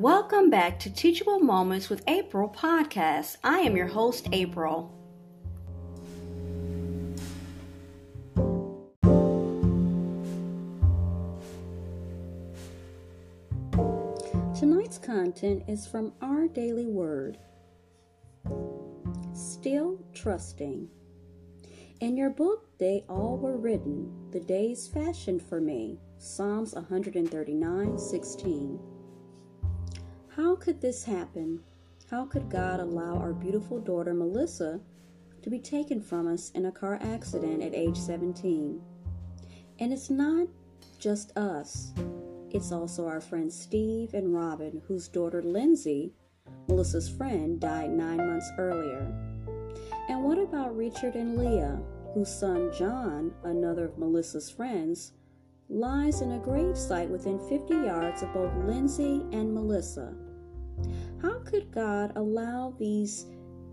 Welcome back to Teachable Moments with April podcast. I am your host, April. Tonight's content is from Our Daily Word. Still Trusting. In your book, they all were written, the days fashioned for me. Psalms 139 16. How could this happen? How could God allow our beautiful daughter Melissa to be taken from us in a car accident at age 17? And it's not just us, it's also our friends Steve and Robin, whose daughter Lindsay, Melissa's friend, died nine months earlier. And what about Richard and Leah, whose son John, another of Melissa's friends, lies in a gravesite within 50 yards of both Lindsay and Melissa? How could God allow these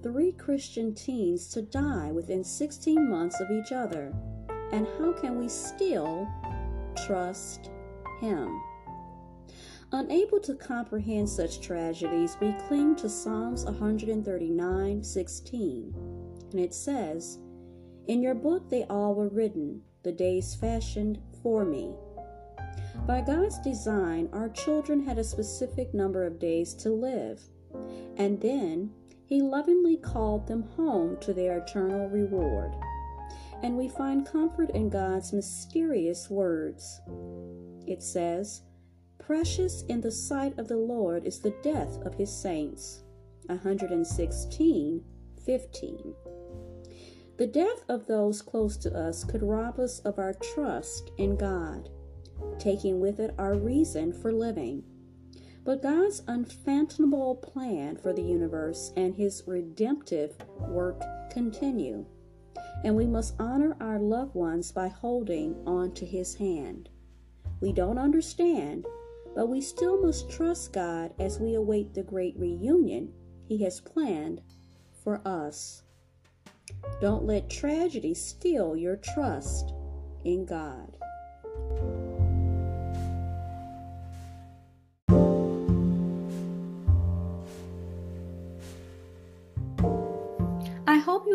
three Christian teens to die within 16 months of each other? And how can we still trust Him? Unable to comprehend such tragedies, we cling to Psalms 139 16. And it says, In your book they all were written, the days fashioned for me. By God's design, our children had a specific number of days to live, and then He lovingly called them home to their eternal reward. And we find comfort in God's mysterious words. It says, Precious in the sight of the Lord is the death of his saints. 116 15. The death of those close to us could rob us of our trust in God taking with it our reason for living. But God's unfathomable plan for the universe and his redemptive work continue, and we must honor our loved ones by holding on to his hand. We don't understand, but we still must trust God as we await the great reunion he has planned for us. Don't let tragedy steal your trust in God.